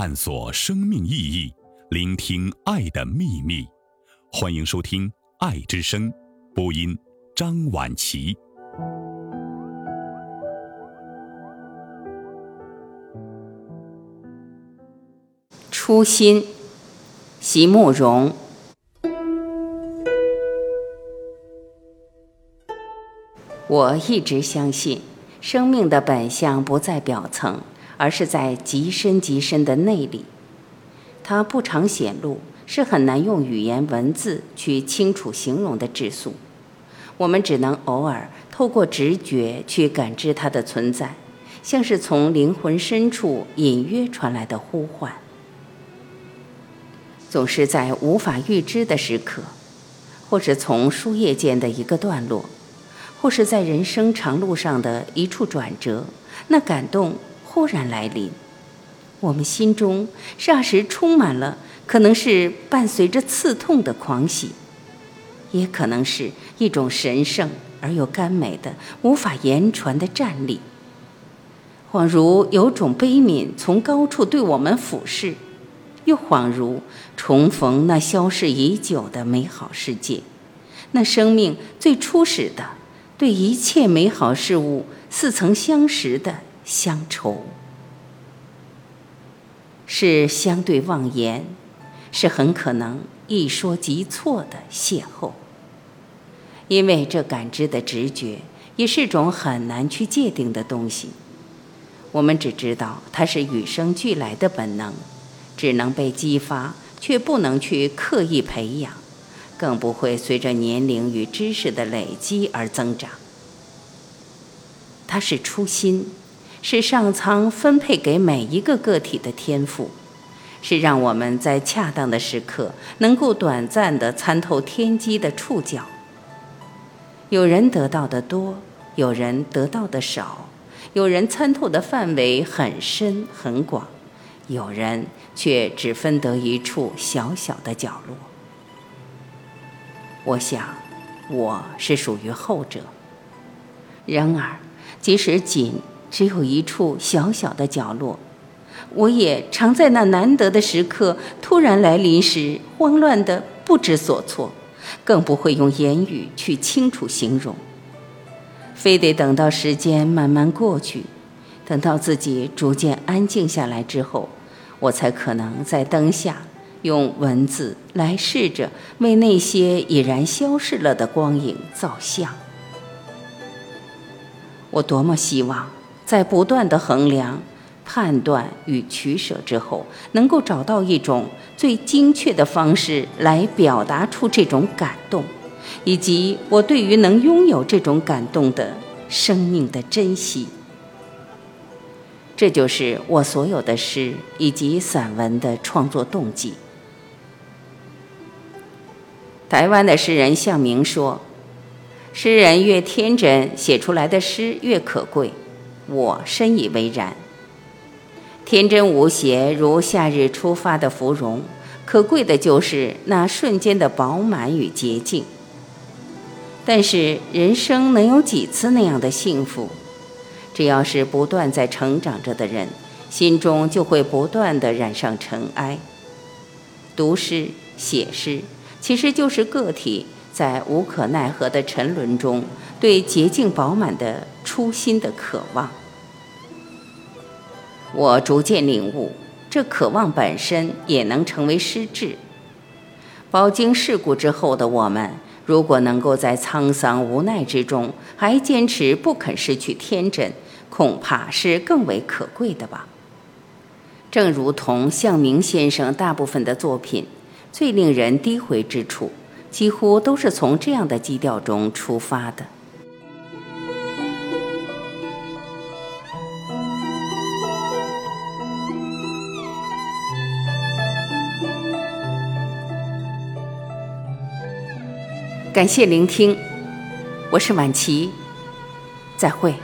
探索生命意义，聆听爱的秘密。欢迎收听《爱之声》，播音张婉琪。初心，席慕容。我一直相信，生命的本相不在表层，而是在极深极深的内里。它不常显露，是很难用语言文字去清楚形容的质素。我们只能偶尔透过直觉去感知它的存在，像是从灵魂深处隐约传来的呼唤。总是在无法预知的时刻，或是从书页间的一个段落。或是在人生长路上的一处转折，那感动突然来临，我们心中霎时充满了，可能是伴随着刺痛的狂喜，也可能是一种神圣而又甘美的、无法言传的站立，恍如有种悲悯从高处对我们俯视，又恍如重逢那消逝已久的美好世界，那生命最初始的。对一切美好事物似曾相识的乡愁，是相对妄言，是很可能一说即错的邂逅。因为这感知的直觉也是种很难去界定的东西，我们只知道它是与生俱来的本能，只能被激发，却不能去刻意培养。更不会随着年龄与知识的累积而增长。它是初心，是上苍分配给每一个个体的天赋，是让我们在恰当的时刻能够短暂的参透天机的触角。有人得到的多，有人得到的少，有人参透的范围很深很广，有人却只分得一处小小的角落。我想，我是属于后者。然而，即使仅只有一处小小的角落，我也常在那难得的时刻突然来临时，慌乱的不知所措，更不会用言语去清楚形容。非得等到时间慢慢过去，等到自己逐渐安静下来之后，我才可能在灯下。用文字来试着为那些已然消逝了的光影造像。我多么希望，在不断的衡量、判断与取舍之后，能够找到一种最精确的方式来表达出这种感动，以及我对于能拥有这种感动的生命的珍惜。这就是我所有的诗以及散文的创作动机。台湾的诗人向明说：“诗人越天真，写出来的诗越可贵。”我深以为然。天真无邪，如夏日初发的芙蓉，可贵的就是那瞬间的饱满与洁净。但是人生能有几次那样的幸福？只要是不断在成长着的人，心中就会不断的染上尘埃。读诗，写诗。其实就是个体在无可奈何的沉沦中，对洁净饱满的初心的渴望。我逐渐领悟，这渴望本身也能成为失智。饱经世故之后的我们，如果能够在沧桑无奈之中还坚持不肯失去天真，恐怕是更为可贵的吧。正如同向明先生大部分的作品。最令人低回之处，几乎都是从这样的基调中出发的。感谢聆听，我是晚琪，再会。